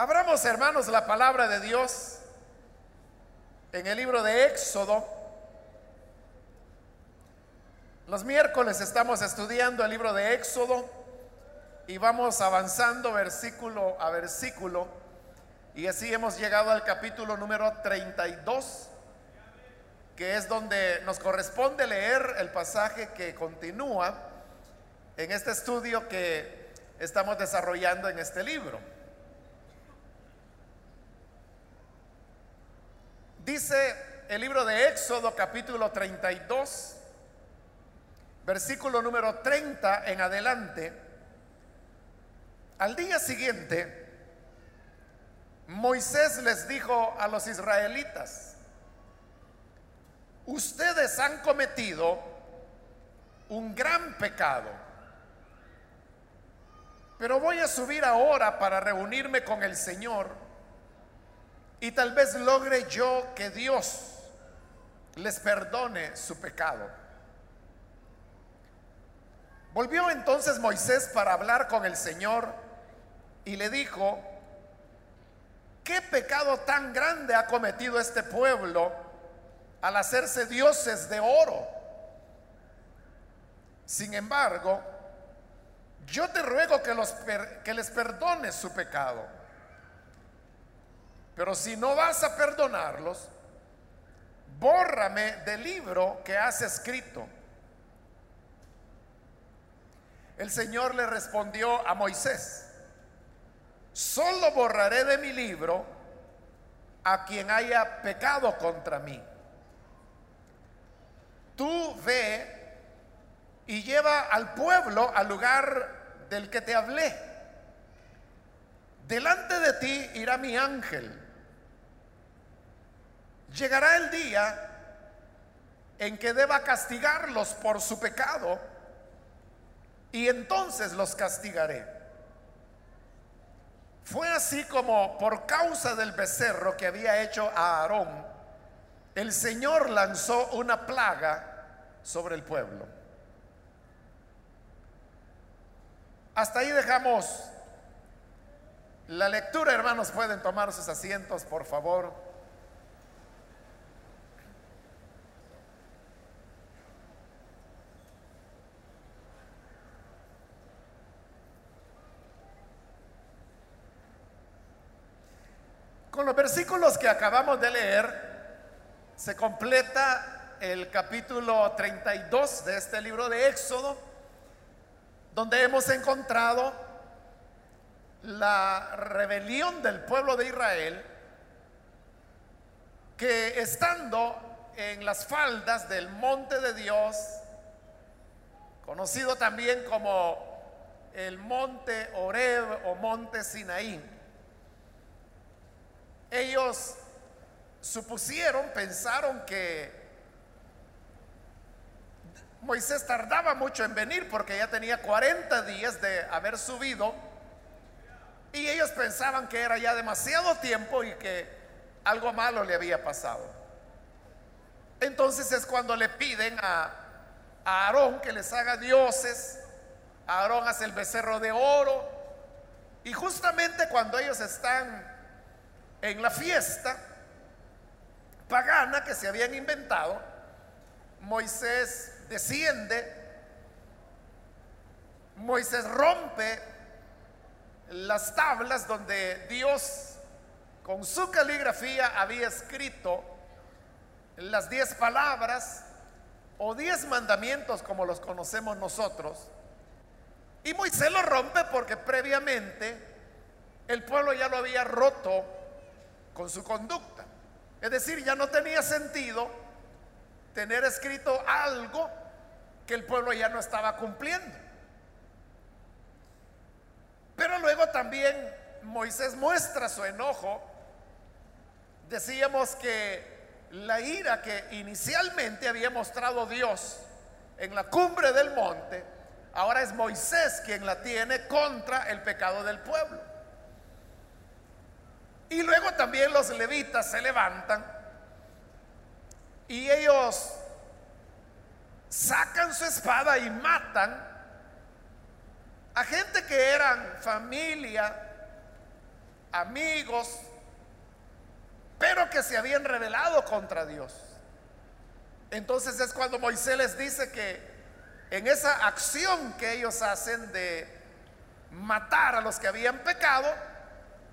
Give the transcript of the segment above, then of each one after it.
Abramos, hermanos, la palabra de Dios en el libro de Éxodo. Los miércoles estamos estudiando el libro de Éxodo y vamos avanzando versículo a versículo. Y así hemos llegado al capítulo número 32, que es donde nos corresponde leer el pasaje que continúa en este estudio que estamos desarrollando en este libro. Dice el libro de Éxodo capítulo 32, versículo número 30 en adelante. Al día siguiente, Moisés les dijo a los israelitas, ustedes han cometido un gran pecado, pero voy a subir ahora para reunirme con el Señor y tal vez logre yo que Dios les perdone su pecado. Volvió entonces Moisés para hablar con el Señor y le dijo, ¿qué pecado tan grande ha cometido este pueblo al hacerse dioses de oro? Sin embargo, yo te ruego que, los, que les perdones su pecado. Pero si no vas a perdonarlos, bórrame del libro que has escrito. El Señor le respondió a Moisés, solo borraré de mi libro a quien haya pecado contra mí. Tú ve y lleva al pueblo al lugar del que te hablé. Delante de ti irá mi ángel Llegará el día en que deba castigarlos por su pecado y entonces los castigaré. Fue así como por causa del becerro que había hecho a Aarón, el Señor lanzó una plaga sobre el pueblo. Hasta ahí dejamos la lectura, hermanos. Pueden tomar sus asientos, por favor. Con los versículos que acabamos de leer, se completa el capítulo 32 de este libro de Éxodo, donde hemos encontrado la rebelión del pueblo de Israel, que estando en las faldas del monte de Dios, conocido también como el monte Oreb o monte Sinaí, ellos supusieron, pensaron que Moisés tardaba mucho en venir porque ya tenía 40 días de haber subido y ellos pensaban que era ya demasiado tiempo y que algo malo le había pasado. Entonces es cuando le piden a, Aarón que les haga dioses. Aarón hace el becerro de oro. Y justamente cuando ellos están en la fiesta pagana que se habían inventado, Moisés desciende, Moisés rompe las tablas donde Dios con su caligrafía había escrito las diez palabras o diez mandamientos como los conocemos nosotros. Y Moisés lo rompe porque previamente el pueblo ya lo había roto con su conducta. Es decir, ya no tenía sentido tener escrito algo que el pueblo ya no estaba cumpliendo. Pero luego también Moisés muestra su enojo. Decíamos que la ira que inicialmente había mostrado Dios en la cumbre del monte, ahora es Moisés quien la tiene contra el pecado del pueblo. Y luego también los levitas se levantan y ellos sacan su espada y matan a gente que eran familia amigos, pero que se habían rebelado contra Dios. Entonces es cuando Moisés les dice que en esa acción que ellos hacen de matar a los que habían pecado,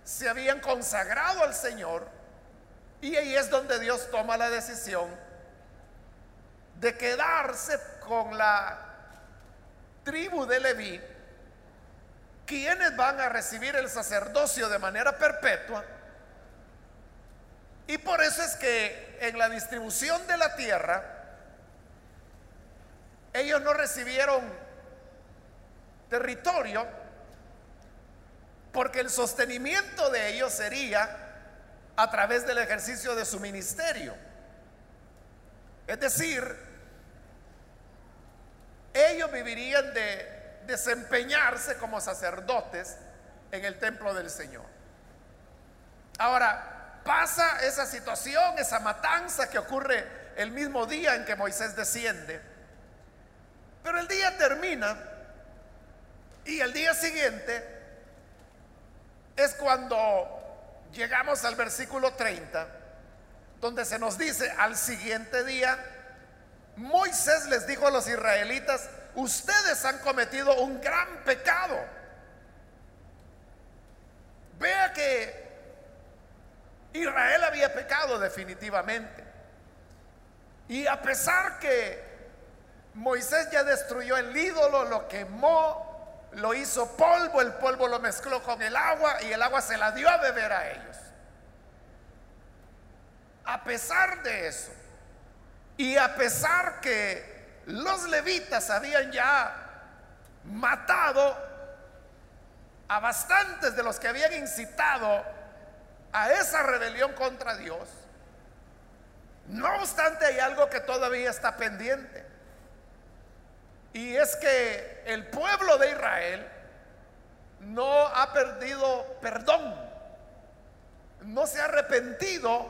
se habían consagrado al Señor y ahí es donde Dios toma la decisión de quedarse con la tribu de Leví, quienes van a recibir el sacerdocio de manera perpetua. Y por eso es que en la distribución de la tierra, ellos no recibieron territorio, porque el sostenimiento de ellos sería a través del ejercicio de su ministerio. Es decir, ellos vivirían de desempeñarse como sacerdotes en el templo del Señor. Ahora, pasa esa situación, esa matanza que ocurre el mismo día en que Moisés desciende, pero el día termina y el día siguiente es cuando llegamos al versículo 30, donde se nos dice, al siguiente día, Moisés les dijo a los israelitas, ustedes han cometido un gran pecado. Vea que Israel había pecado definitivamente. Y a pesar que Moisés ya destruyó el ídolo, lo quemó, lo hizo polvo, el polvo lo mezcló con el agua y el agua se la dio a beber a ellos. A pesar de eso, y a pesar que los levitas habían ya matado a bastantes de los que habían incitado a esa rebelión contra Dios, no obstante hay algo que todavía está pendiente. Y es que el pueblo de Israel no ha perdido perdón, no se ha arrepentido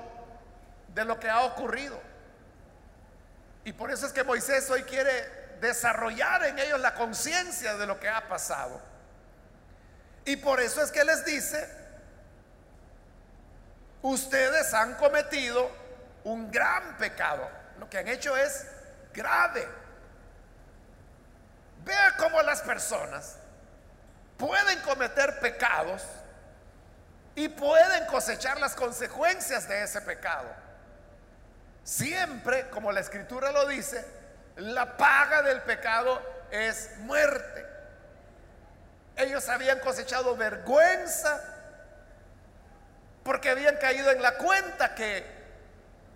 de lo que ha ocurrido. Y por eso es que Moisés hoy quiere desarrollar en ellos la conciencia de lo que ha pasado. Y por eso es que les dice, ustedes han cometido un gran pecado. Lo que han hecho es grave. Vea cómo las personas pueden cometer pecados y pueden cosechar las consecuencias de ese pecado. Siempre, como la escritura lo dice, la paga del pecado es muerte. Ellos habían cosechado vergüenza porque habían caído en la cuenta que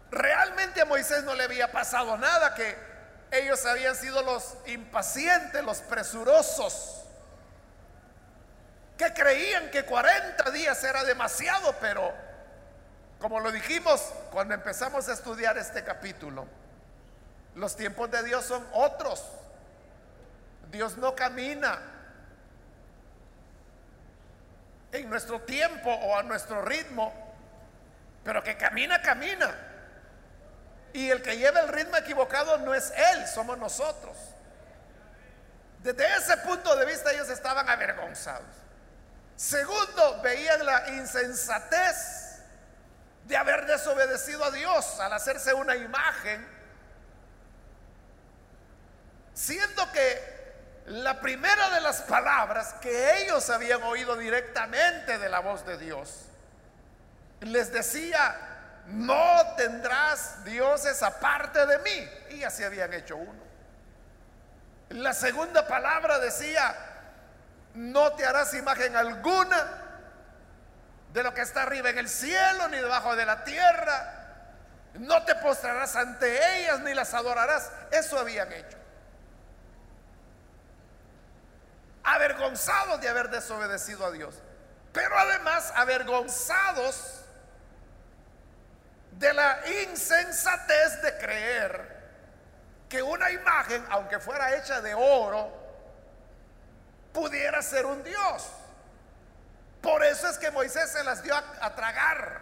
realmente a Moisés no le había pasado nada, que ellos habían sido los impacientes, los presurosos, que creían que 40 días era demasiado, pero como lo dijimos cuando empezamos a estudiar este capítulo, los tiempos de Dios son otros. Dios no camina en nuestro tiempo o a nuestro ritmo, pero que camina, camina. Y el que lleva el ritmo equivocado no es Él, somos nosotros. Desde ese punto de vista ellos estaban avergonzados. Segundo, veían la insensatez de haber desobedecido a Dios al hacerse una imagen, siendo que la primera de las palabras que ellos habían oído directamente de la voz de Dios les decía, no tendrás dioses aparte de mí. Y así habían hecho uno. La segunda palabra decía, no te harás imagen alguna de lo que está arriba en el cielo ni debajo de la tierra. No te postrarás ante ellas ni las adorarás. Eso habían hecho. Avergonzados de haber desobedecido a Dios. Pero además avergonzados de la insensatez de creer que una imagen, aunque fuera hecha de oro, pudiera ser un Dios. Por eso es que Moisés se las dio a, tragar.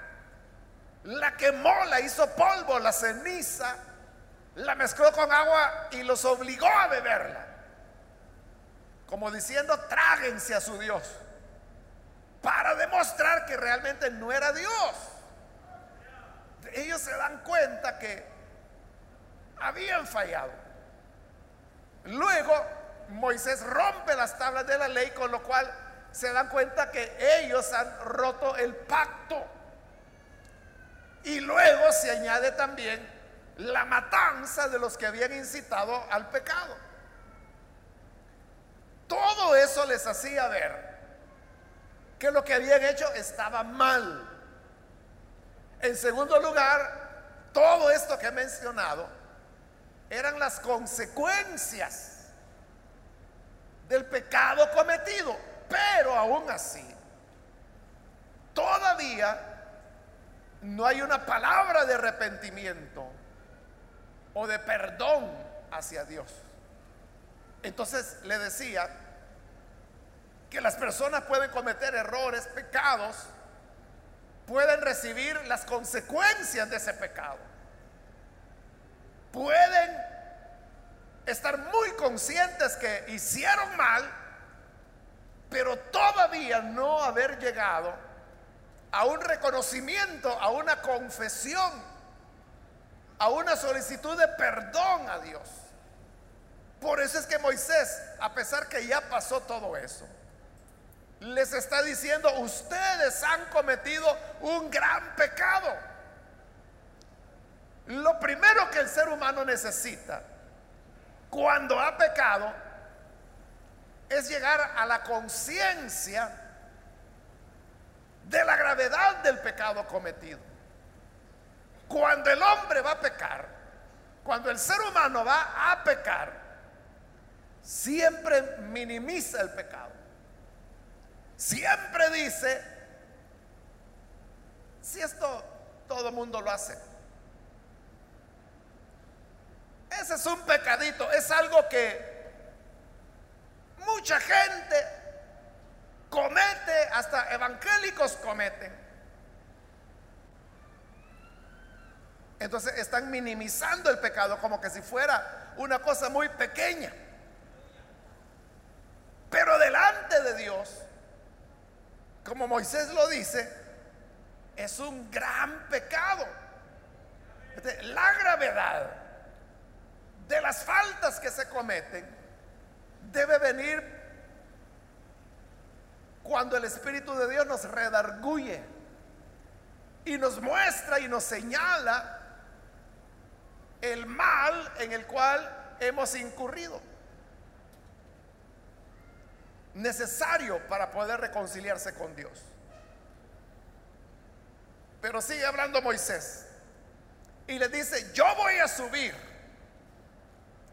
La quemó, la hizo polvo, la ceniza, la mezcló con agua y los obligó a beberla. Como diciendo, tráguense a su Dios para demostrar que realmente no era Dios. Ellos se dan cuenta que habían fallado. Luego Moisés rompe las tablas de la ley, con lo cual se dan cuenta que ellos han roto el pacto. Y luego se añade también la matanza de los que habían incitado al pecado. Todo eso les hacía ver que lo que habían hecho estaba mal. En segundo lugar, todo esto que he mencionado eran las consecuencias del pecado cometido. Pero aún así, todavía no hay una palabra de arrepentimiento o de perdón hacia Dios. Entonces le decía que las personas pueden cometer errores, pecados, pueden recibir las consecuencias de ese pecado. Pueden estar muy conscientes que hicieron mal, pero todavía no haber llegado a un reconocimiento, a una confesión, a una solicitud de perdón a Dios. Por eso es que Moisés, a pesar que ya pasó todo eso, les está diciendo, ustedes han cometido un gran pecado. Lo primero que el ser humano necesita cuando ha pecado es llegar a la conciencia de la gravedad del pecado cometido. Cuando el hombre va a pecar, cuando el ser humano va a pecar, siempre minimiza el pecado. Siempre dice, si esto todo el mundo lo hace, ese es un pecadito, es algo que mucha gente comete, hasta evangélicos cometen. Entonces están minimizando el pecado como que si fuera una cosa muy pequeña. Pero delante de Dios, como Moisés lo dice, es un gran pecado. La gravedad de las faltas que se cometen debe venir cuando el Espíritu de Dios nos redarguye y nos muestra y nos señala el mal en el cual hemos incurrido. Necesario para poder reconciliarse con Dios. Pero sigue hablando Moisés y le dice, yo voy a subir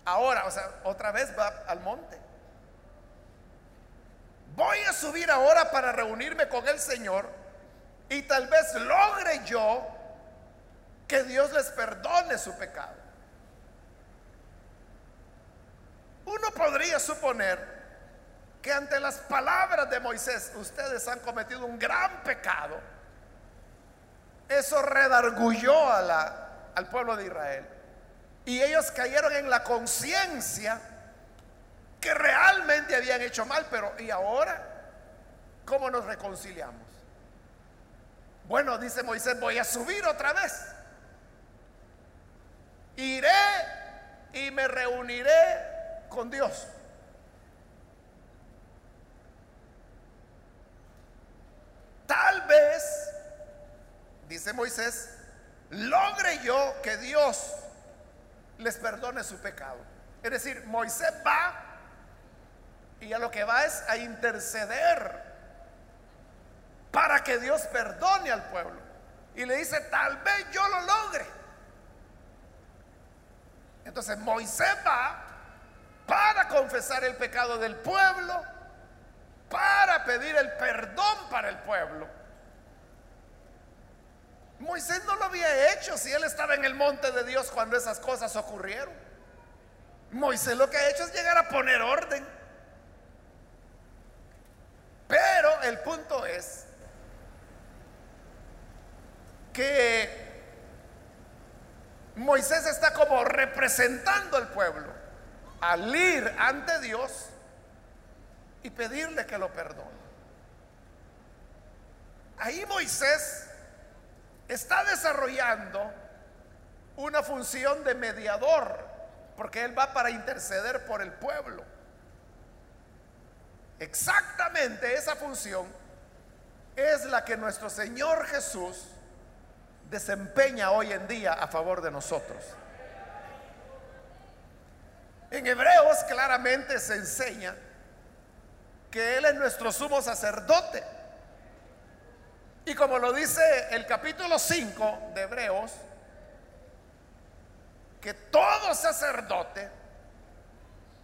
Ahora, o sea, otra vez va al monte. Voy a subir ahora para reunirme con el Señor y tal vez logre yo que Dios les perdone su pecado. Uno podría suponer que ante las palabras de Moisés ustedes han cometido un gran pecado. Eso redargulló a la, al pueblo de Israel. Y ellos cayeron en la conciencia que realmente habían hecho mal, pero ¿y ahora cómo nos reconciliamos? Bueno, dice Moisés, voy a subir otra vez. Iré y me reuniré con Dios. Tal vez, dice Moisés, logre yo que Dios les perdone su pecado. Es decir, Moisés va y a lo que va es a interceder para que Dios perdone al pueblo. Y le dice, tal vez yo lo logre. Entonces Moisés va para confesar el pecado del pueblo, para pedir el perdón para el pueblo Moisés no lo había hecho si él estaba en el monte de Dios cuando esas cosas ocurrieron. Moisés lo que ha hecho es llegar a poner orden. Pero el punto es que Moisés está como representando al pueblo al ir ante Dios y pedirle que lo perdone. ahí Moisés está desarrollando una función de mediador, porque él va para interceder por el pueblo. Exactamente esa función es la que nuestro Señor Jesús desempeña hoy en día a favor de nosotros. En Hebreos claramente se enseña que Él es nuestro sumo sacerdote. Y como lo dice el capítulo 5 de Hebreos, que todo sacerdote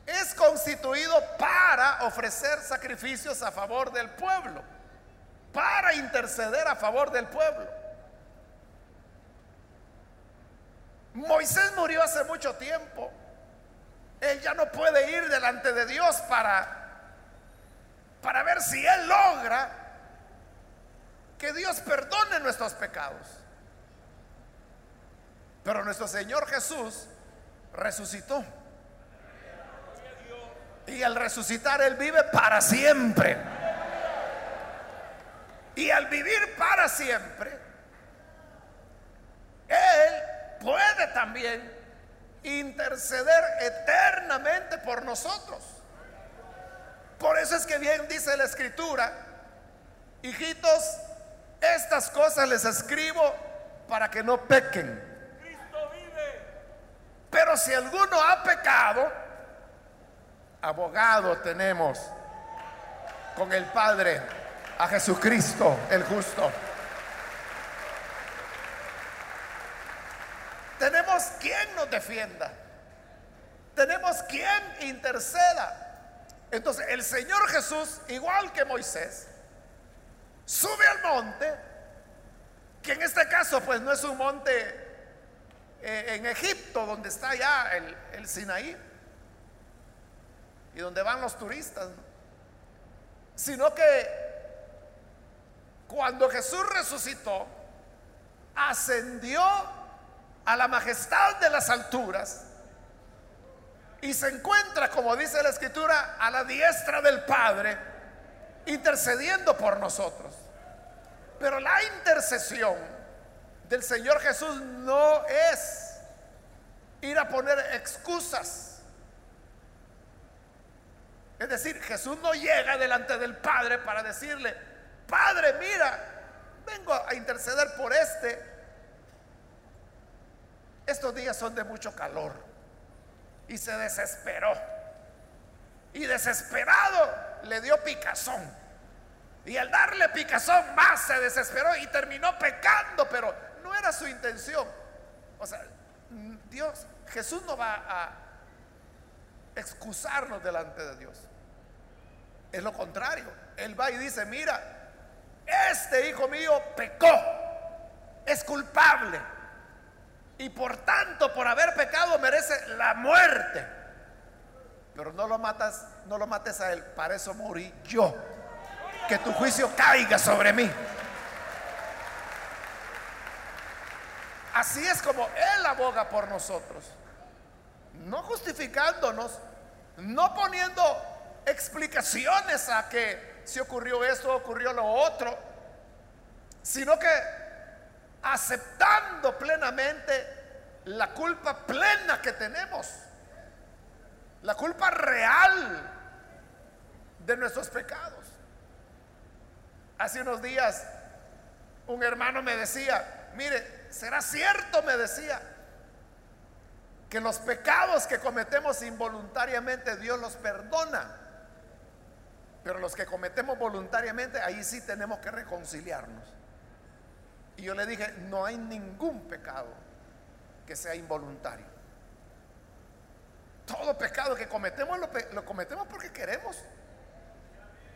es constituido para ofrecer sacrificios a favor del pueblo, para interceder a favor del pueblo. Moisés murió hace mucho tiempo. Él ya no puede ir delante de Dios para para ver si él logra que Dios perdone nuestros pecados. Pero nuestro Señor Jesús resucitó. Y al resucitar Él vive para siempre. Y al vivir para siempre, Él puede también interceder eternamente por nosotros. Por eso es que bien dice la escritura, hijitos, estas cosas les escribo para que no pequen. Pero si alguno ha pecado, abogado tenemos con el Padre, a Jesucristo el justo. Tenemos quien nos defienda. Tenemos quien interceda. Entonces el Señor Jesús, igual que Moisés, sube al monte, que en este caso pues no es un monte eh, en Egipto donde está ya el, el Sinaí y donde van los turistas, sino que cuando Jesús resucitó, ascendió a la majestad de las alturas y se encuentra, como dice la escritura, a la diestra del Padre, intercediendo por nosotros. Pero la intercesión del Señor Jesús no es ir a poner excusas es decir, Jesús no llega delante del Padre para decirle, Padre, mira, vengo a interceder por este. Estos días son de mucho calor. Y se desesperó. Y desesperado le dio picazón. Y al darle picazón más se desesperó y terminó pecando, pero no era su intención. O sea, Dios, Jesús no va a excusarnos delante de Dios. Es lo contrario. Él va y dice, mira, este hijo mío pecó, es culpable. Y por tanto, por haber pecado, merece la muerte. Pero no lo matas, no lo mates a él. Para eso morí yo. Que tu juicio caiga sobre mí. Así es como Él aboga por nosotros. No justificándonos, no poniendo explicaciones a que si ocurrió esto, ocurrió lo otro, sino que aceptando plenamente la culpa plena que tenemos, la culpa real de nuestros pecados. Hace unos días un hermano me decía, mire, ¿será cierto? Me decía, que los pecados que cometemos involuntariamente Dios los perdona. Pero los que cometemos voluntariamente, ahí sí tenemos que reconciliarnos. Y yo le dije, no hay ningún pecado que sea involuntario. Todo pecado que cometemos lo, cometemos porque queremos.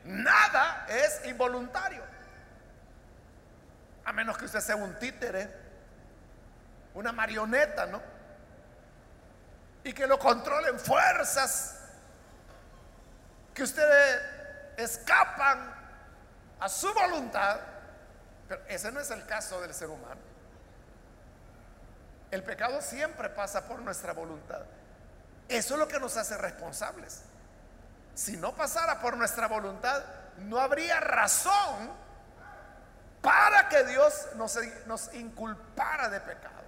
Nada es involuntario. A menos que usted sea un títere, una marioneta, ¿no? Y que lo controlen fuerzas que usted escapan a su voluntad, pero ese no es el caso del ser humano. El pecado siempre pasa por nuestra voluntad. Eso es lo que nos hace responsables. Si no pasara por nuestra voluntad, no habría razón para que Dios nos, inculpara de pecado.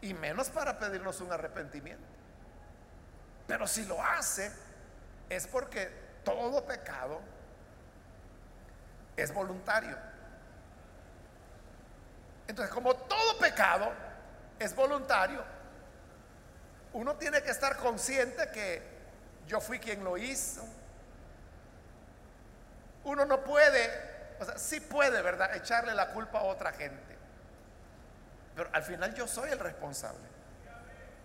Y menos para pedirnos un arrepentimiento. Pero si lo hace, es porque todo pecado es voluntario. Entonces, como todo pecado es voluntario, uno tiene que estar consciente que yo fui quien lo hizo. Uno no puede, o sea, sí puede, ¿verdad?, echarle la culpa a otra gente. Pero al final yo soy el responsable.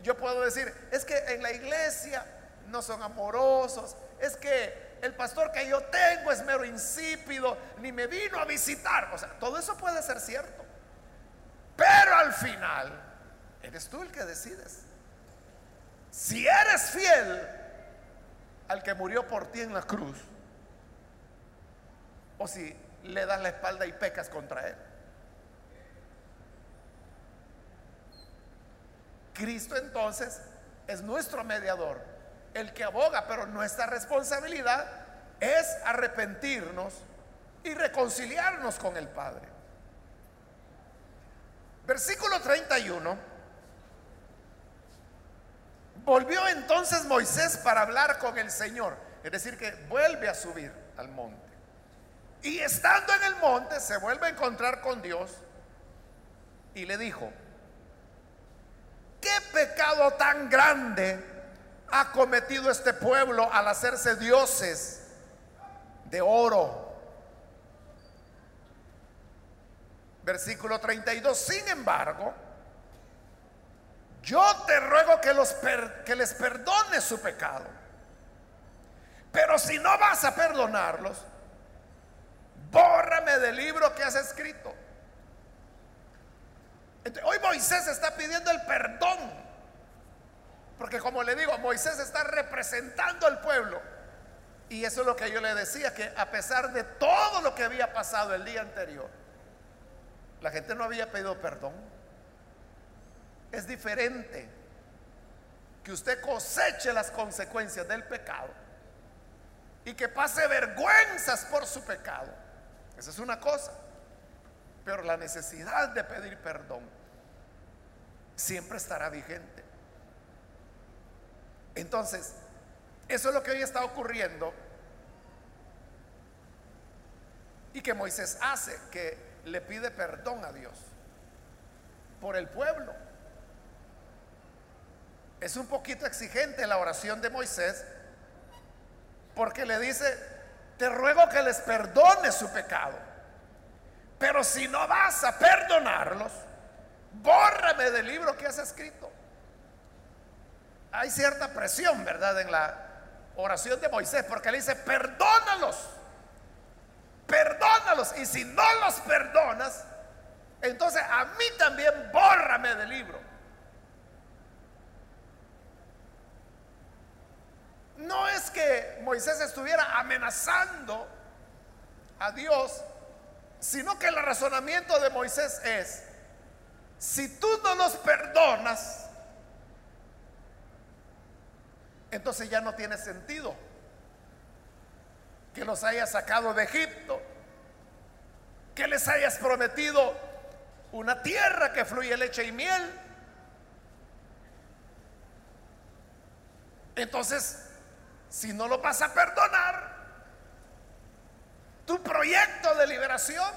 Yo puedo decir, es que en la iglesia no son amorosos, es que el pastor que yo tengo es mero insípido, ni me vino a visitar. O sea, todo eso puede ser cierto. Pero al final, eres tú el que decides. Si eres fiel al que murió por ti en la cruz, o si le das la espalda y pecas contra él. Cristo entonces es nuestro mediador, el que aboga, pero nuestra responsabilidad es arrepentirnos y reconciliarnos con el Padre. Versículo 31. Volvió entonces Moisés para hablar con el Señor. Es decir, que vuelve a subir al monte. Y estando en el monte se vuelve a encontrar con Dios y le dijo, ¿qué pecado tan grande ha cometido este pueblo al hacerse dioses de oro? Versículo 32, sin embargo, yo te ruego que, los que les perdone su pecado. Pero si no vas a perdonarlos, bórrame del libro que has escrito. hoy Moisés está pidiendo el perdón. Porque como le digo, Moisés está representando al pueblo. Y eso es lo que yo le decía, que a pesar de todo lo que había pasado el día anterior, la gente no había pedido perdón. Es diferente que usted coseche las consecuencias del pecado y que pase vergüenzas por su pecado. Esa es una cosa. Pero la necesidad de pedir perdón siempre estará vigente. Entonces, eso es lo que hoy está ocurriendo y que Moisés hace, que le pide perdón a Dios por el pueblo. Es un poquito exigente la oración de Moisés porque le dice, te ruego que les perdone su pecado. Pero si no vas a perdonarlos, bórrame del libro que has escrito. Hay cierta presión, ¿verdad?, en la oración de Moisés, porque le dice, perdónalos, perdónalos. Y si no los perdonas, entonces a mí también bórrame del libro. No es que Moisés estuviera amenazando a Dios, sino que el razonamiento de Moisés es, si tú no los perdonas, entonces ya no tiene sentido que los hayas sacado de Egipto, que les hayas prometido una tierra que fluye leche y miel. Entonces, si no lo vas a perdonar, tu proyecto de liberación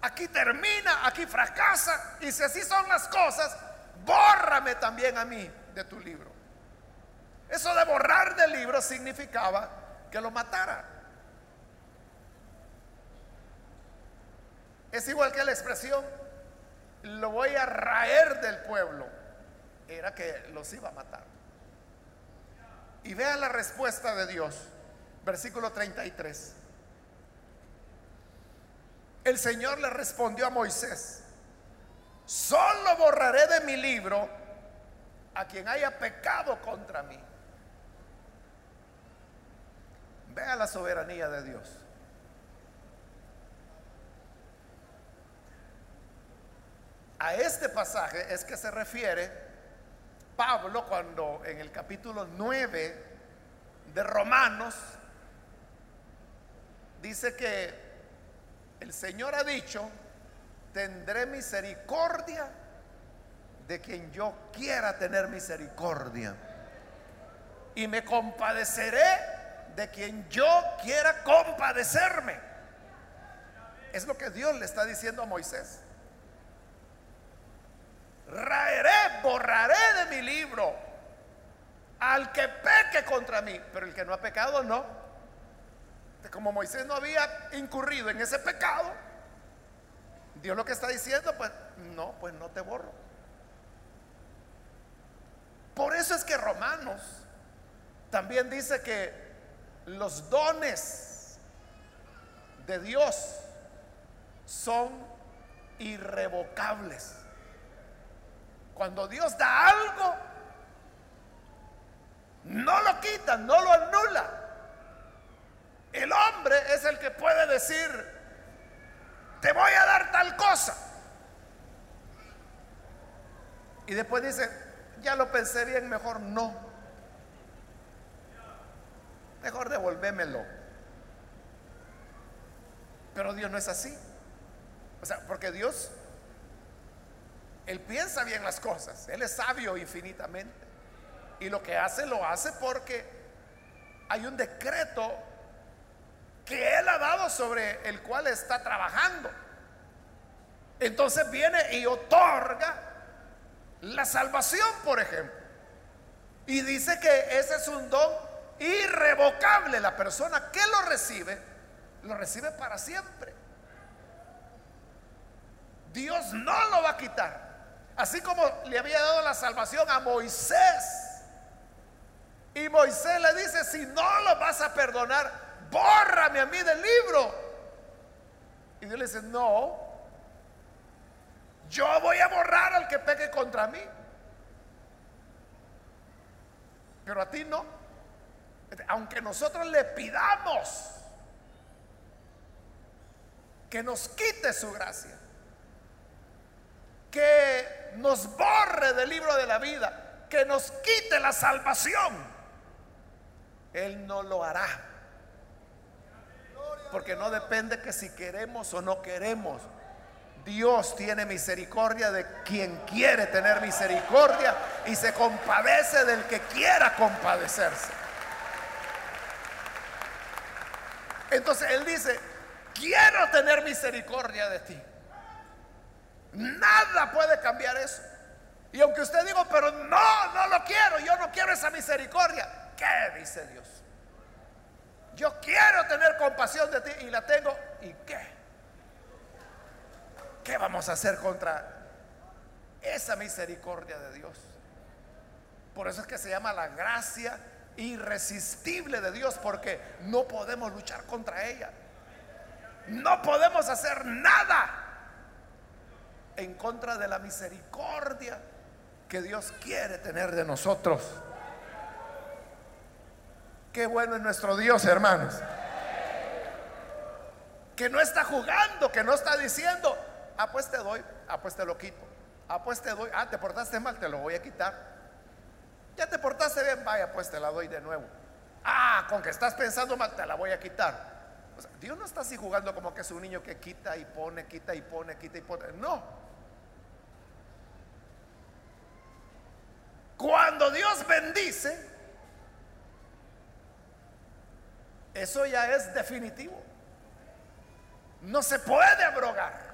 aquí termina, aquí fracasa. Y si así son las cosas, bórrame también a mí de tu libro. Eso de borrar del libro significaba que lo matara. Es igual que la expresión, lo voy a raer del pueblo. Era que los iba a matar. Y vean la respuesta de Dios, versículo 33. El Señor le respondió a Moisés, solo borraré de mi libro a quien haya pecado contra mí. Vea la soberanía de Dios. A este pasaje es que se refiere Pablo cuando en el capítulo 9 de Romanos dice que el Señor ha dicho, tendré misericordia de quien yo quiera tener misericordia. Y me compadeceré de quien yo quiera compadecerme. Es lo que Dios le está diciendo a Moisés. Raeré, borraré de mi libro al que peque contra mí, pero el que no ha pecado no. Como Moisés no había incurrido en ese pecado, Dios lo que está diciendo, pues no, pues no te borro. Por eso es que Romanos también dice que los dones de Dios son irrevocables. Cuando Dios da algo, no lo quita, no lo anula. El hombre es el que puede decir, te voy a dar tal cosa. Y después dice, ya lo pensé bien, mejor no. Mejor devolvémelo. Pero Dios no es así. O sea, porque Dios, Él piensa bien las cosas. Él es sabio infinitamente. Y lo que hace, lo hace porque hay un decreto que Él ha dado sobre el cual está trabajando. Entonces viene y otorga la salvación, por ejemplo. Y dice que ese es un don irrevocable. La persona que lo recibe, lo recibe para siempre. Dios no lo va a quitar. Así como le había dado la salvación a Moisés. Y Moisés le dice, si no lo vas a perdonar, bórrame a mí del libro. Y Dios le dice, no, yo voy a borrar al que pegue contra mí. Pero a ti no. Aunque nosotros le pidamos que nos quite su gracia, que nos borre del libro de la vida, que nos quite la salvación, Él no lo hará. Porque no depende que si queremos o no queremos. Dios tiene misericordia de quien quiere tener misericordia y se compadece del que quiera compadecerse. Entonces Él dice, quiero tener misericordia de ti. Nada puede cambiar eso. Y aunque usted diga, pero no, no lo quiero, yo no quiero esa misericordia. ¿Qué dice Dios? Yo quiero tener compasión de ti y la tengo. ¿Y qué? ¿Qué vamos a hacer contra esa misericordia de Dios? Por eso es que se llama la gracia irresistible de Dios, porque no podemos luchar contra ella. No podemos hacer nada en contra de la misericordia que Dios quiere tener de nosotros. Qué bueno es nuestro Dios, hermanos. Que no está jugando, que no está diciendo, ah, pues te doy, ah, pues te lo quito. Ah, pues te doy, ah, te portaste mal, te lo voy a quitar. Ya te portaste bien, vaya, pues te la doy de nuevo. Ah, con que estás pensando mal, te la voy a quitar. Dios no está así jugando como que es un niño que quita y pone, quita y pone, quita y pone. No. Cuando Dios bendice, Eso ya es definitivo. No se puede abrogar.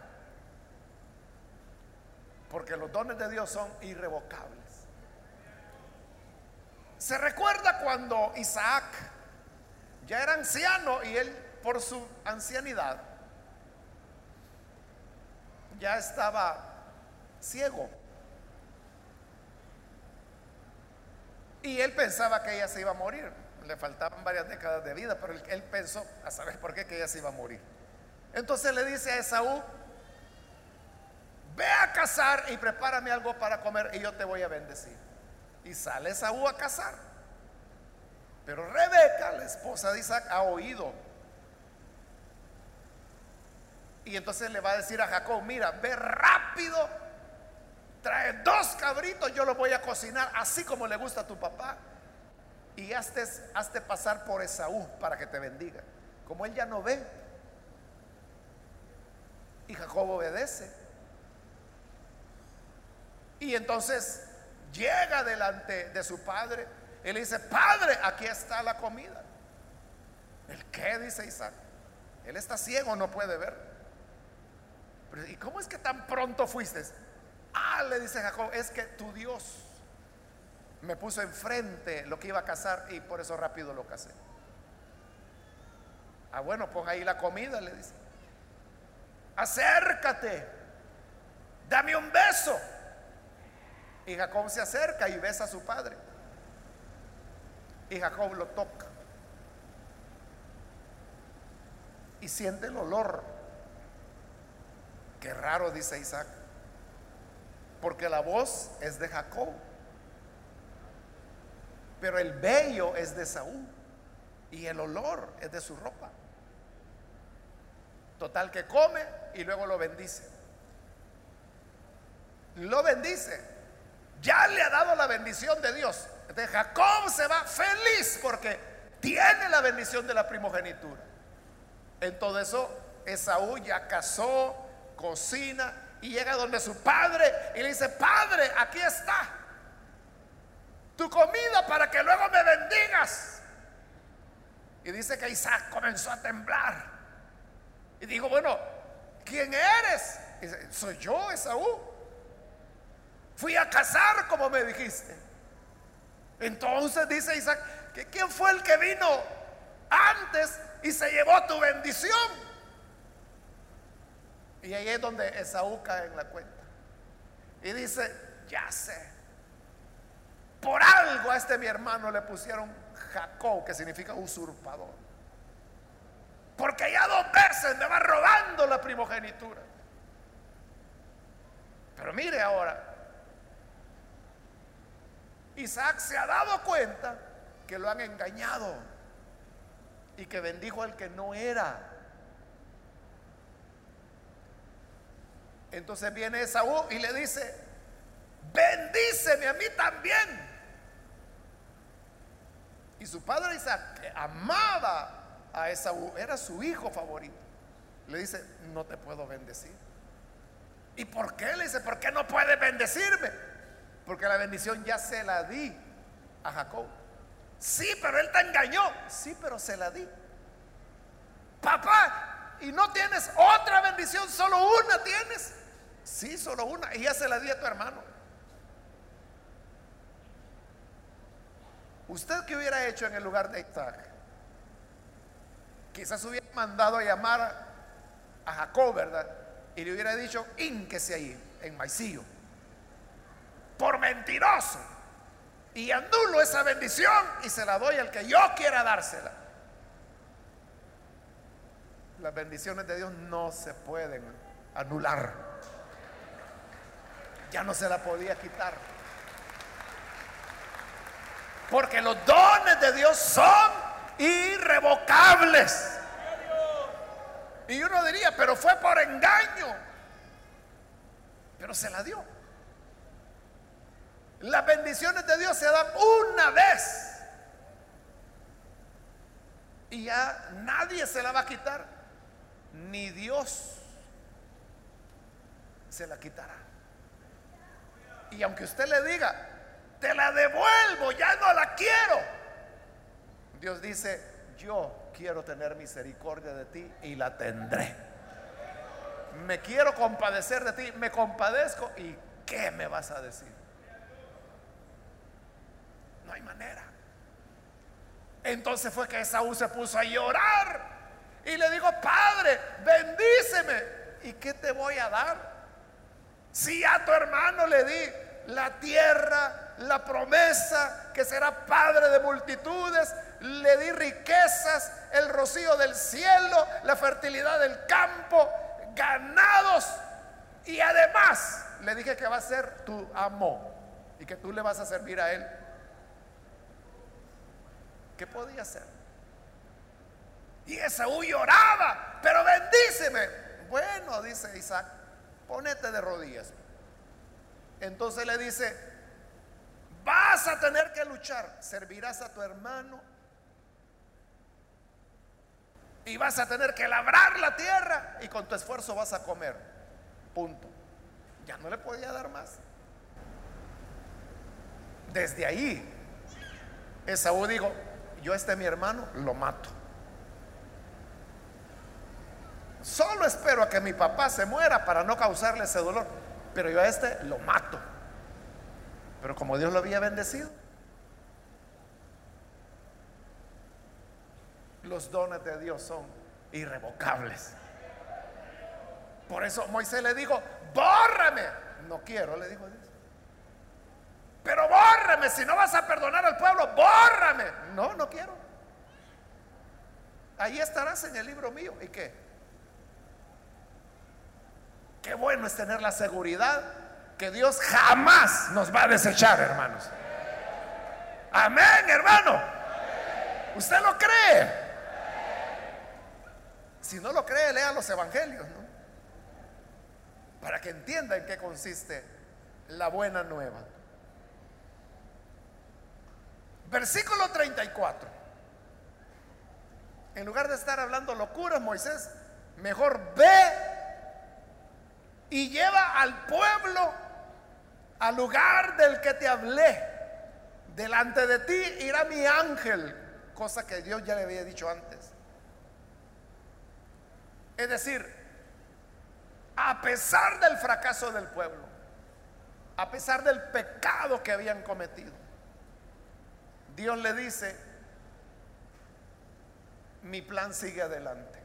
Porque los dones de Dios son irrevocables. Se recuerda cuando Isaac ya era anciano y él por su ancianidad ya estaba ciego. Y él pensaba que ella se iba a morir le faltaban varias décadas de vida, pero él, pensó, a saber por qué, que ella se iba a morir. Entonces le dice a Esaú, ve a cazar y prepárame algo para comer y yo te voy a bendecir. Y sale Esaú a cazar. Pero Rebeca, la esposa de Isaac, ha oído. Y entonces le va a decir a Jacob, mira, ve rápido, trae dos cabritos, yo los voy a cocinar así como le gusta a tu papá y hazte, pasar por Esaú para que te bendiga. Como él ya no ve, Y Jacob obedece. Y entonces llega delante de su padre le dice, padre, aquí está la comida. ¿El qué? Dice Isaac. Él está ciego, no puede ver. ¿Y cómo es que tan pronto fuiste? Ah, le dice Jacob, es que tu Dios me puso enfrente lo que iba a cazar y por eso rápido lo casé. Ah, bueno, pon ahí la comida, le dice. Acércate, dame un beso. Y Jacob se acerca y besa a su padre. Y Jacob lo toca. Y siente el olor. Qué raro, dice Isaac. Porque la voz es de Jacob. Pero el vello es de Saúl. Y el olor es de su ropa. Total que come y luego lo bendice. Lo bendice. Ya le ha dado la bendición de Dios. Entonces Jacob se va feliz porque tiene la bendición de la primogenitura. En todo eso, Esaú ya casó, cocina y llega donde su padre y le dice, padre, aquí está tu comida para que luego me bendigas. Y dice que Isaac comenzó a temblar. Y dijo, bueno, ¿quién eres? dice, soy yo, Esaú. Fui a cazar como me dijiste. Entonces dice Isaac, que quién fue el que vino antes y se llevó tu bendición. Y ahí es donde Esaú cae en la cuenta. Y dice, ya sé. Por algo a este mi hermano le pusieron Jacob, que significa usurpador. Porque ya dos veces me va robando la primogenitura. Pero mire ahora, Isaac se ha dado cuenta que lo han engañado y que bendijo al que no era. Entonces viene Esaú y le dice, bendíceme a mí también. Y su padre Isaac, amaba a Esaú, era su hijo favorito, le dice, no te puedo bendecir. ¿Y por qué? Le dice, ¿por qué no puedes bendecirme? Porque la bendición ya se la di a Jacob. Sí, pero él te engañó. Sí, pero se la di. Papá, ¿y no tienes otra bendición? Solo una tienes. Sí, solo una. Y ya se la di a tu hermano. ¿Usted qué hubiera hecho en el lugar de Isaac? Quizás hubiera mandado a llamar a Jacob, ¿verdad? Y le hubiera dicho, ínquese ahí, en Maicillo por mentiroso. Y anulo esa bendición y se la doy al que yo quiera dársela. Las bendiciones de Dios no se pueden anular. Ya no se la podía quitar. Porque los dones de Dios son irrevocables. Y uno diría, pero fue por engaño. Pero se la dio. Las bendiciones de Dios se dan una vez. Y ya nadie se la va a quitar. Ni Dios se la quitará. Y aunque usted le diga, te la devuelvo, ya no la quiero. Dios dice, yo quiero tener misericordia de ti y la tendré. Me quiero compadecer de ti, me compadezco y ¿qué me vas a decir? No hay manera. Entonces fue que Esaú se puso a llorar y le dijo, Padre, bendíceme. ¿Y qué te voy a dar? Si a tu hermano le di la tierra, la promesa que será padre de multitudes, le di riquezas, el rocío del cielo, la fertilidad del campo, ganados y además le dije que va a ser tu amo y que tú le vas a servir a él ¿Qué podía hacer? Y Esaú lloraba, pero bendíceme. Bueno, dice Isaac, ponete de rodillas. Entonces le dice, vas a tener que luchar, servirás a tu hermano Y vas a tener que labrar la tierra y con tu esfuerzo vas a comer. Punto. Ya no le podía dar más. Desde ahí, Esaú dijo, yo este mi hermano lo mato. Solo espero a que mi papá se muera para no causarle ese dolor. Pero yo a este lo mato. Pero como Dios lo había bendecido, los dones de Dios son irrevocables. Por eso Moisés le dijo, bórrame. No quiero, le dijo Dios. Pero bórrame, si no vas a perdonar al pueblo, bórrame. No, no quiero. Ahí estarás en el libro mío. ¿Y qué? Qué bueno es tener la seguridad que Dios jamás nos va a desechar, hermanos. Amén, hermano. ¿Usted lo cree? Si no lo cree, lea los evangelios, ¿no? Para que entienda en qué consiste la buena nueva. Versículo 34. En lugar de estar hablando locuras, Moisés, mejor ve y lleva al pueblo al lugar del que te hablé. Delante de ti irá mi ángel, cosa que Dios ya le había dicho antes. Es decir, a pesar del fracaso del pueblo, a pesar del pecado que habían cometido, Dios le dice, mi plan sigue adelante.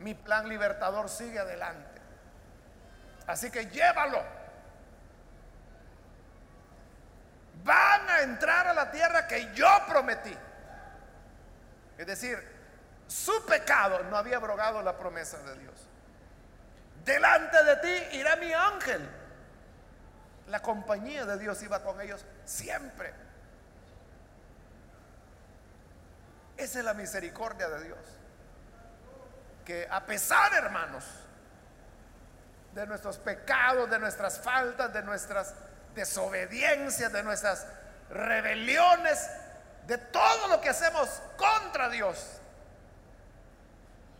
Mi plan libertador sigue adelante. Así que llévalo. Van a entrar a la tierra que yo prometí. Es decir, su pecado no había abrogado la promesa de Dios. Delante de ti irá mi ángel. La compañía de Dios iba con ellos siempre. Esa es la misericordia de Dios. Que a pesar, hermanos, de nuestros pecados, de nuestras faltas, de nuestras desobediencias, de nuestras rebeliones, de todo lo que hacemos contra Dios,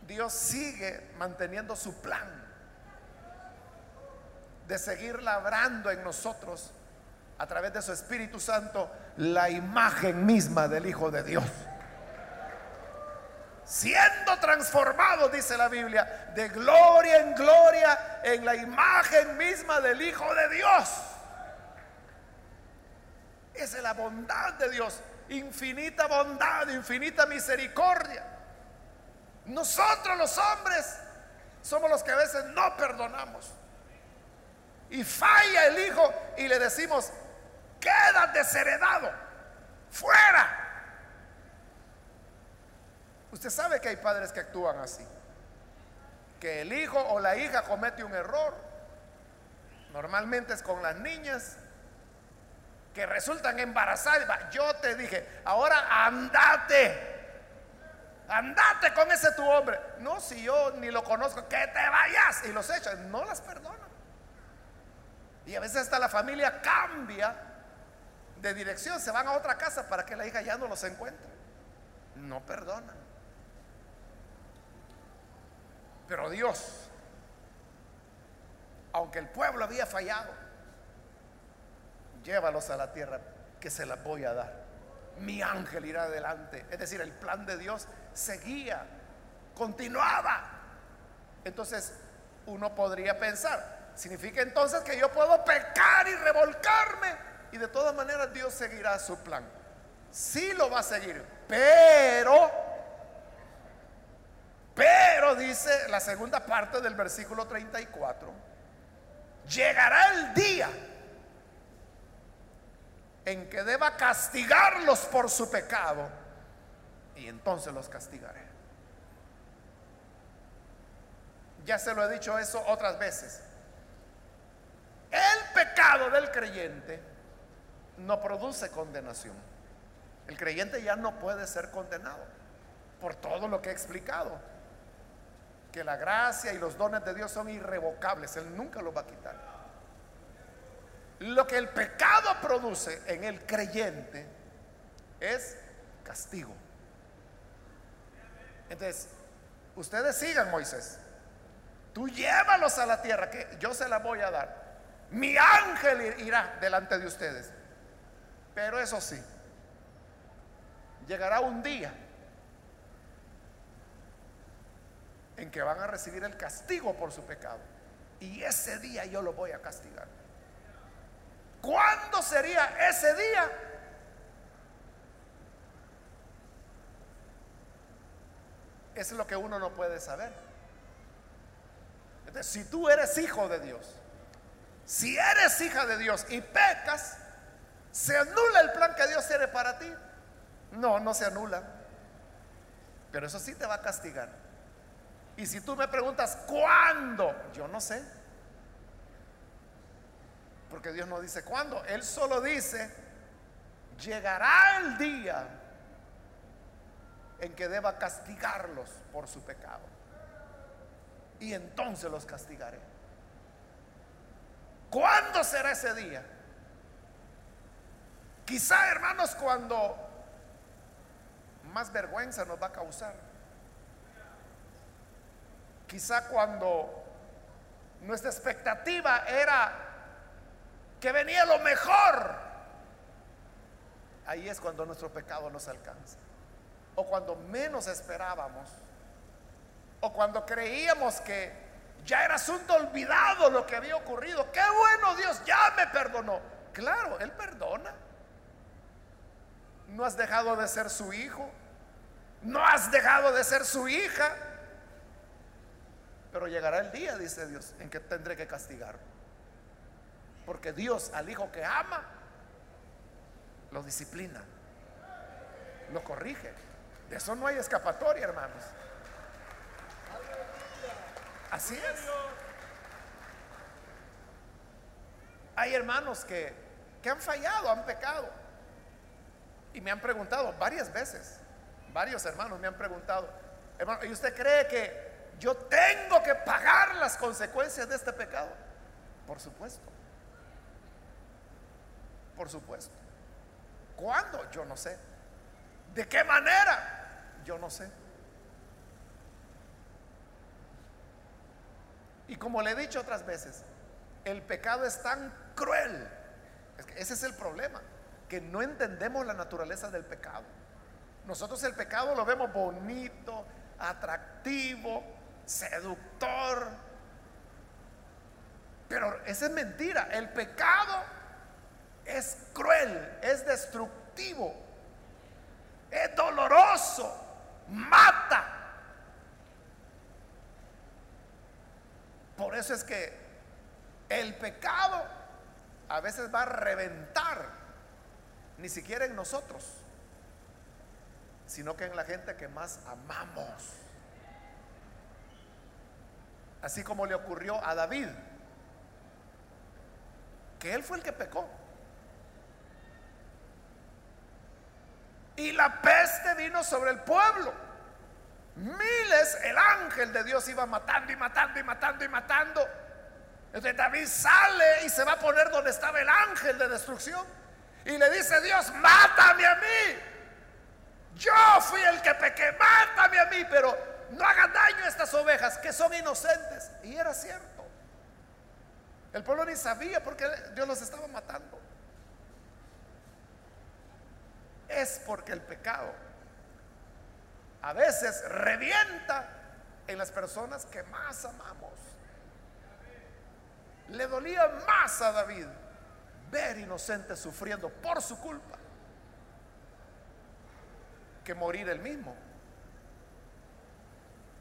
Dios sigue manteniendo su plan de seguir labrando en nosotros a través de su Espíritu Santo la imagen misma del Hijo de Dios. Siendo transformado, dice la Biblia, de gloria en gloria en la imagen misma del Hijo de Dios. Esa es la bondad de Dios, infinita bondad, infinita misericordia. Nosotros los hombres somos los que a veces no perdonamos. Y falla el hijo y le decimos, queda desheredado, fuera. Usted sabe que hay padres que actúan así. Que el hijo o la hija comete un error. Normalmente es con las niñas que resultan embarazadas. Yo te dije, ahora andate Andate con ese tu hombre. No, si yo ni lo conozco, que te vayas. Y los echan. No las perdonan. Y a veces hasta la familia cambia de dirección. Se van a otra casa para que la hija ya no los encuentre. No perdonan. Pero Dios, aunque el pueblo había fallado, llévalos a la tierra que se la voy a dar. Mi ángel irá adelante. Es decir, el plan de Dios seguía, continuaba. Entonces uno podría pensar, significa entonces que yo puedo pecar y revolcarme y de todas maneras Dios seguirá su plan. Sí lo va a seguir, pero, pero dice la segunda parte del versículo 34, llegará el día en que deba castigarlos por su pecado y entonces los castigaré. Ya se lo he dicho eso otras veces. El pecado del creyente no produce condenación. El creyente ya no puede ser condenado por todo lo que he explicado. Que la gracia y los dones de Dios son irrevocables. Él nunca los va a quitar. Lo que el pecado produce en el creyente es castigo. Entonces, ustedes sigan Moisés. Tú llévalos a la tierra que yo se la voy a dar. Mi ángel irá delante de ustedes. Pero eso sí, llegará un día en que van a recibir el castigo por su pecado. Y ese día yo lo voy a castigar. ¿Cuándo sería ese día? es lo que uno no puede saber. Entonces, si tú eres hijo de Dios, si eres hija de Dios y pecas, ¿se anula el plan que Dios tiene para ti? No, no se anula. Pero eso sí te va a castigar. Y si tú me preguntas, ¿cuándo? Yo no sé. Porque Dios no dice cuándo. Él solo dice, llegará el día en que deba castigarlos por su pecado. Y entonces los castigaré. ¿Cuándo será ese día? Quizá, hermanos, cuando más vergüenza nos va a causar. Quizá cuando nuestra expectativa era que venía lo mejor. Ahí es cuando nuestro pecado nos alcanza o cuando menos esperábamos, o cuando creíamos que ya era asunto olvidado lo que había ocurrido. Qué bueno Dios, ya me perdonó. Claro, Él perdona. No has dejado de ser su hijo, no has dejado de ser su hija, pero llegará el día, dice Dios, en que tendré que castigar. Porque Dios al hijo que ama, lo disciplina, lo corrige. De eso no hay escapatoria, hermanos. Así es. Hay hermanos que, que han fallado, han pecado. Y me han preguntado varias veces, varios hermanos me han preguntado, hermano, ¿y usted cree que yo tengo que pagar las consecuencias de este pecado? Por supuesto. Por supuesto. ¿Cuándo? Yo no sé. ¿De qué manera? Yo no sé. Y como le he dicho otras veces, el pecado es tan cruel. ese es el problema, que no entendemos la naturaleza del pecado. Nosotros el pecado lo vemos bonito, atractivo, seductor. Pero esa es mentira. El pecado es cruel, es destructivo es doloroso, mata. Por eso es que el pecado a veces va a reventar, ni siquiera en nosotros, sino que en la gente que más amamos. Así como le ocurrió a David, que él fue el que pecó. Y la peste vino sobre el pueblo. Miles, el ángel de Dios iba matando y matando y matando y matando. Entonces David sale y se va a poner donde estaba el ángel de destrucción. Y le dice Dios, mátame a mí. Yo fui el que pequé, mátame a mí, pero no haga daño a estas ovejas que son inocentes. Y era cierto. El pueblo ni sabía porque Dios los estaba matando es porque el pecado a veces revienta en las personas que más amamos. Le dolía más a David ver inocentes sufriendo por su culpa que morir él mismo.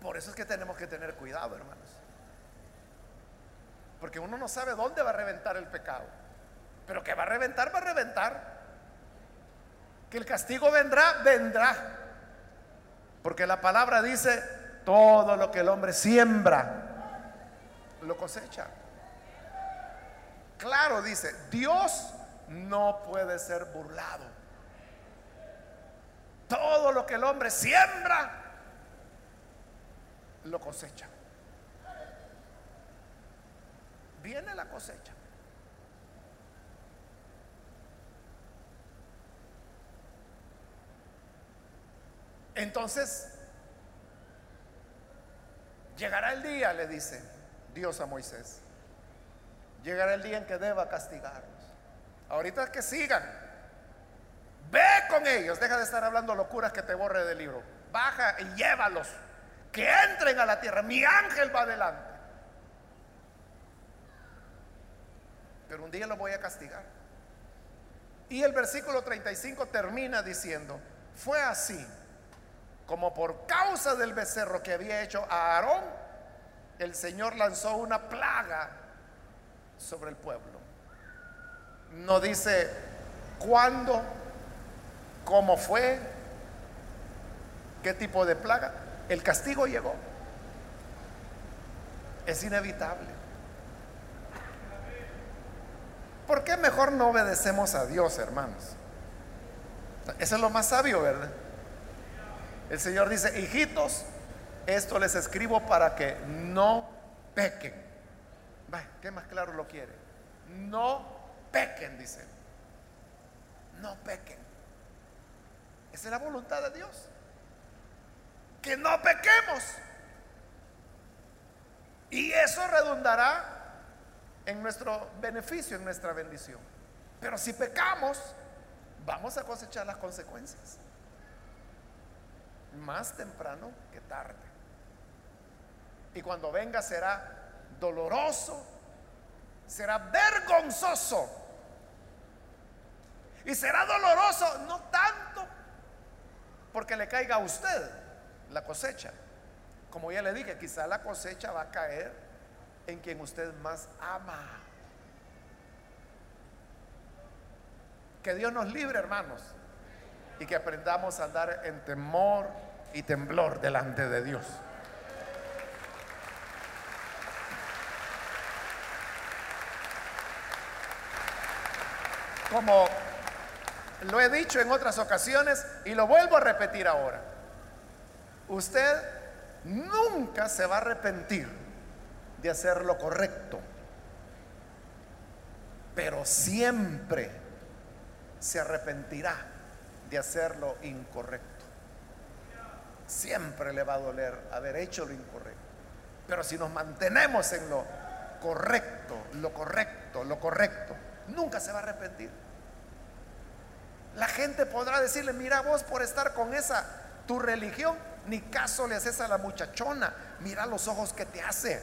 Por eso es que tenemos que tener cuidado, hermanos. Porque uno no sabe dónde va a reventar el pecado. Pero que va a reventar, va a reventar. Que el castigo vendrá, vendrá. Porque la palabra dice, todo lo que el hombre siembra, lo cosecha. Claro, dice, Dios no puede ser burlado. Todo lo que el hombre siembra, lo cosecha. Viene la cosecha. Entonces, Llegará el día, le dice Dios a Moisés. Llegará el día en que deba castigarlos. Ahorita que sigan. Ve con ellos. Deja de estar hablando locuras que te borre del libro. Baja y llévalos. Que entren a la tierra. Mi ángel va adelante. Pero un día los voy a castigar. Y el versículo 35 termina diciendo, fue así como por causa del becerro que había hecho a Aarón, el Señor lanzó una plaga sobre el pueblo. No dice cuándo, cómo fue, qué tipo de plaga. El castigo llegó. Es inevitable. ¿Por qué mejor no obedecemos a Dios, hermanos? Eso es lo más sabio, ¿verdad? El Señor dice, hijitos, esto les escribo para que no pequen. ¿Qué más claro lo quiere? No pequen, dice. No pequen. Esa es la voluntad de Dios. Que no pequemos. Y eso redundará en nuestro beneficio, en nuestra bendición. Pero si pecamos, vamos a cosechar las consecuencias. Más temprano que tarde. Y cuando venga será doloroso, será vergonzoso. Y será doloroso, no tanto porque le caiga a usted la cosecha. Como ya le dije, quizá la cosecha va a caer en quien usted más ama. Que Dios nos libre, hermanos, y que aprendamos a andar en temor y temblor delante de Dios. Como lo he dicho en otras ocasiones y lo vuelvo a repetir ahora, usted nunca se va a arrepentir de hacer lo correcto, pero siempre se arrepentirá de hacer lo incorrecto. Siempre le va a doler haber hecho lo incorrecto. Pero si nos mantenemos en lo correcto, lo correcto, lo correcto, nunca se va a arrepentir. La gente podrá decirle, mira vos por estar con esa tu religión, ni caso le haces a la muchachona, mira los ojos que te hace.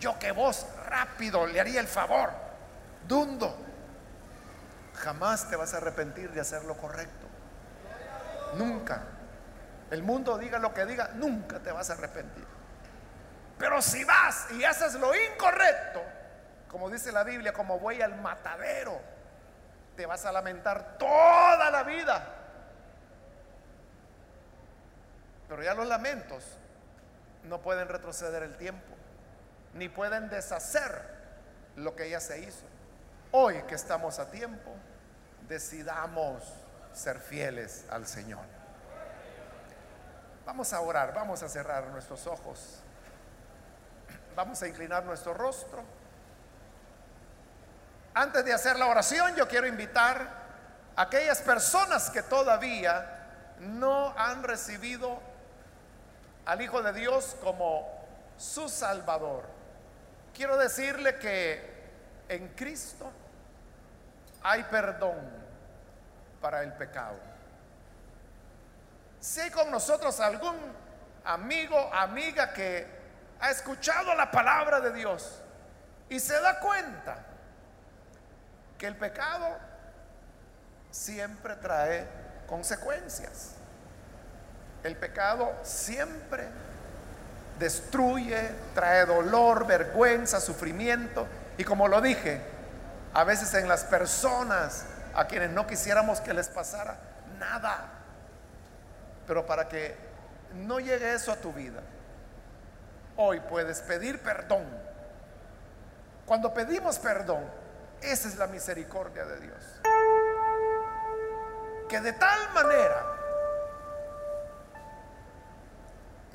Yo que vos rápido le haría el favor, dundo. Jamás te vas a arrepentir de hacer lo correcto. Nunca. El mundo diga lo que diga, nunca te vas a arrepentir. Pero si vas y haces lo incorrecto, como dice la Biblia, como voy al matadero, te vas a lamentar toda la vida. Pero ya los lamentos no pueden retroceder el tiempo, ni pueden deshacer lo que ya se hizo. Hoy que estamos a tiempo, decidamos ser fieles al Señor. Vamos a orar, vamos a cerrar nuestros ojos, vamos a inclinar nuestro rostro. Antes de hacer la oración, yo quiero invitar a aquellas personas que todavía no han recibido al Hijo de Dios como su Salvador. Quiero decirle que en Cristo hay perdón para el pecado. Si hay con nosotros algún amigo, amiga que ha escuchado la palabra de Dios y se da cuenta que el pecado siempre trae consecuencias. El pecado siempre destruye, trae dolor, vergüenza, sufrimiento. Y como lo dije, a veces en las personas a quienes no quisiéramos que les pasara nada. Pero para que no llegue eso a tu vida, hoy puedes pedir perdón. Cuando pedimos perdón, esa es la misericordia de Dios. Que de tal manera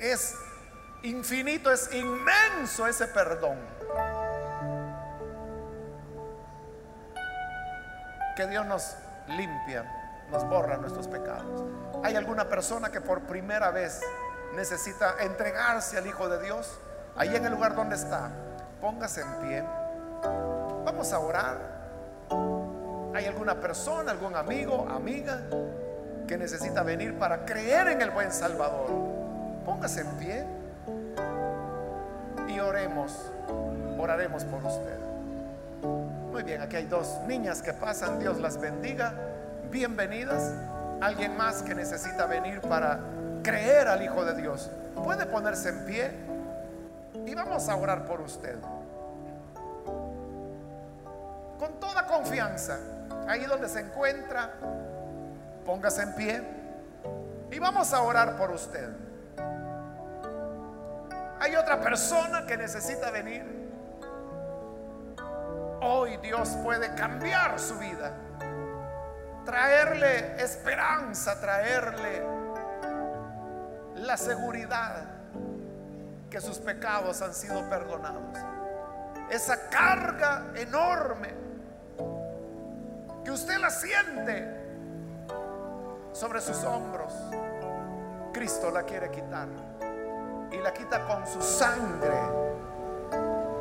es infinito, es inmenso ese perdón. Que Dios nos limpia, nos borra nuestros pecados. Hay alguna persona que por primera vez necesita entregarse al Hijo de Dios, ahí en el lugar donde está, póngase en pie. Vamos a orar. ¿Hay alguna persona, algún amigo, amiga que necesita venir para creer en el buen Salvador? Póngase en pie y oremos. Oraremos por usted. Muy bien, aquí hay dos niñas que pasan. Dios las bendiga. Bienvenidas. Alguien más que necesita venir para creer al Hijo de Dios. Puede ponerse en pie y vamos a orar por usted. Con toda confianza, ahí donde se encuentra, póngase en pie y vamos a orar por usted. Hay otra persona que necesita venir. Hoy Dios puede cambiar su vida, traerle esperanza, traerle la seguridad que sus pecados han sido perdonados. Esa carga enorme que usted la siente sobre sus hombros, Cristo la quiere quitar y la quita con su sangre.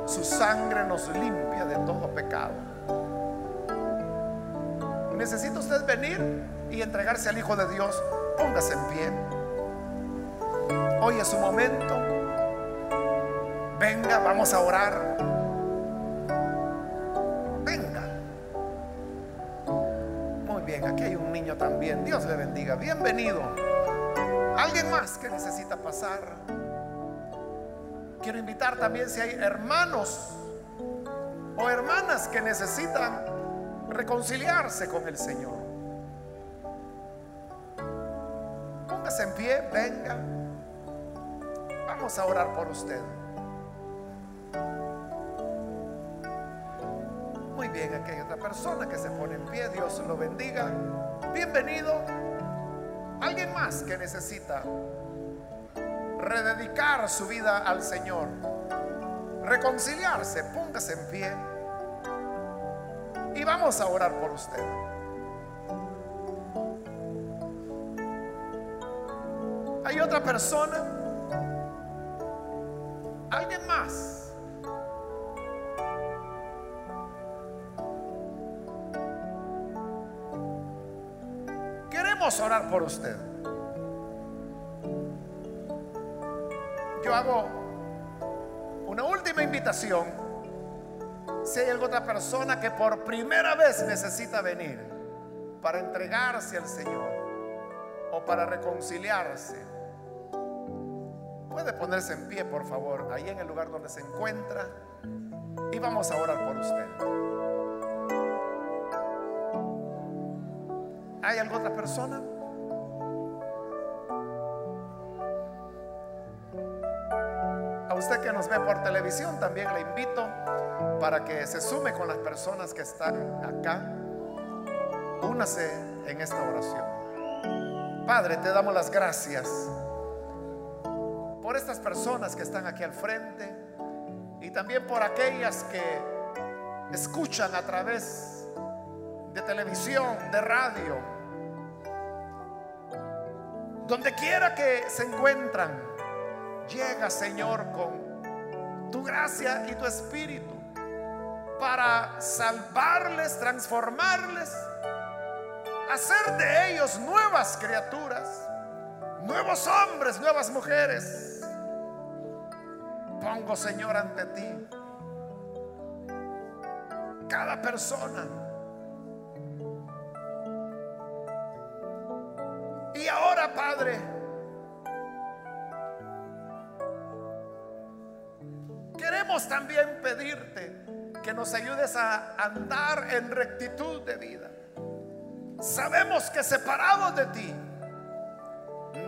Su sangre nos limpia de todo pecado. Necesita usted venir y entregarse al Hijo de Dios. Póngase en pie. Hoy es su momento. Venga, vamos a orar. Venga. Muy bien, aquí hay un niño también. Dios le bendiga. Bienvenido. Alguien más que necesita pasar. Quiero invitar también si hay hermanos o hermanas que necesitan reconciliarse con el Señor. Póngase en pie, venga. Vamos a orar por usted. Muy bien, aquí hay otra persona que se pone en pie. Dios lo bendiga. Bienvenido. Alguien más que necesita rededicar su vida al Señor, reconciliarse, póngase en pie y vamos a orar por usted. Hay otra persona, alguien más. Queremos orar por usted. Yo hago una última invitación. Si hay alguna persona que por primera vez necesita venir para entregarse al Señor o para reconciliarse, puede ponerse en pie, por favor, ahí en el lugar donde se encuentra y vamos a orar por usted. ¿Hay alguna otra persona? Usted que nos ve por televisión también le invito para que se sume con las personas que están acá. Únase en esta oración. Padre, te damos las gracias por estas personas que están aquí al frente y también por aquellas que escuchan a través de televisión, de radio, donde quiera que se encuentran, llega Señor con tu gracia y tu espíritu para salvarles, transformarles, hacer de ellos nuevas criaturas, nuevos hombres, nuevas mujeres. Pongo Señor ante ti cada persona. Y ahora, Padre, queremos también pedirte que nos ayudes a andar en rectitud de vida. Sabemos que separados de ti,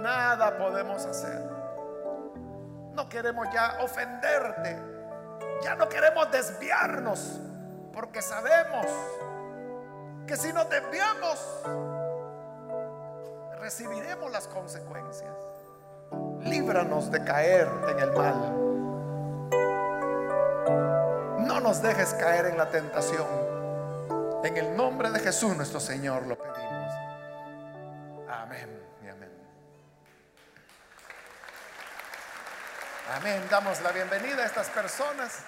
nada podemos hacer. No queremos ya ofenderte, ya no queremos desviarnos, porque sabemos que si nos desviamos, recibiremos las consecuencias. Líbranos de caer en el mal. No nos dejes caer en la tentación. En el nombre de Jesús nuestro Señor lo pedimos. Amén y amén. Amén. Damos la bienvenida a estas personas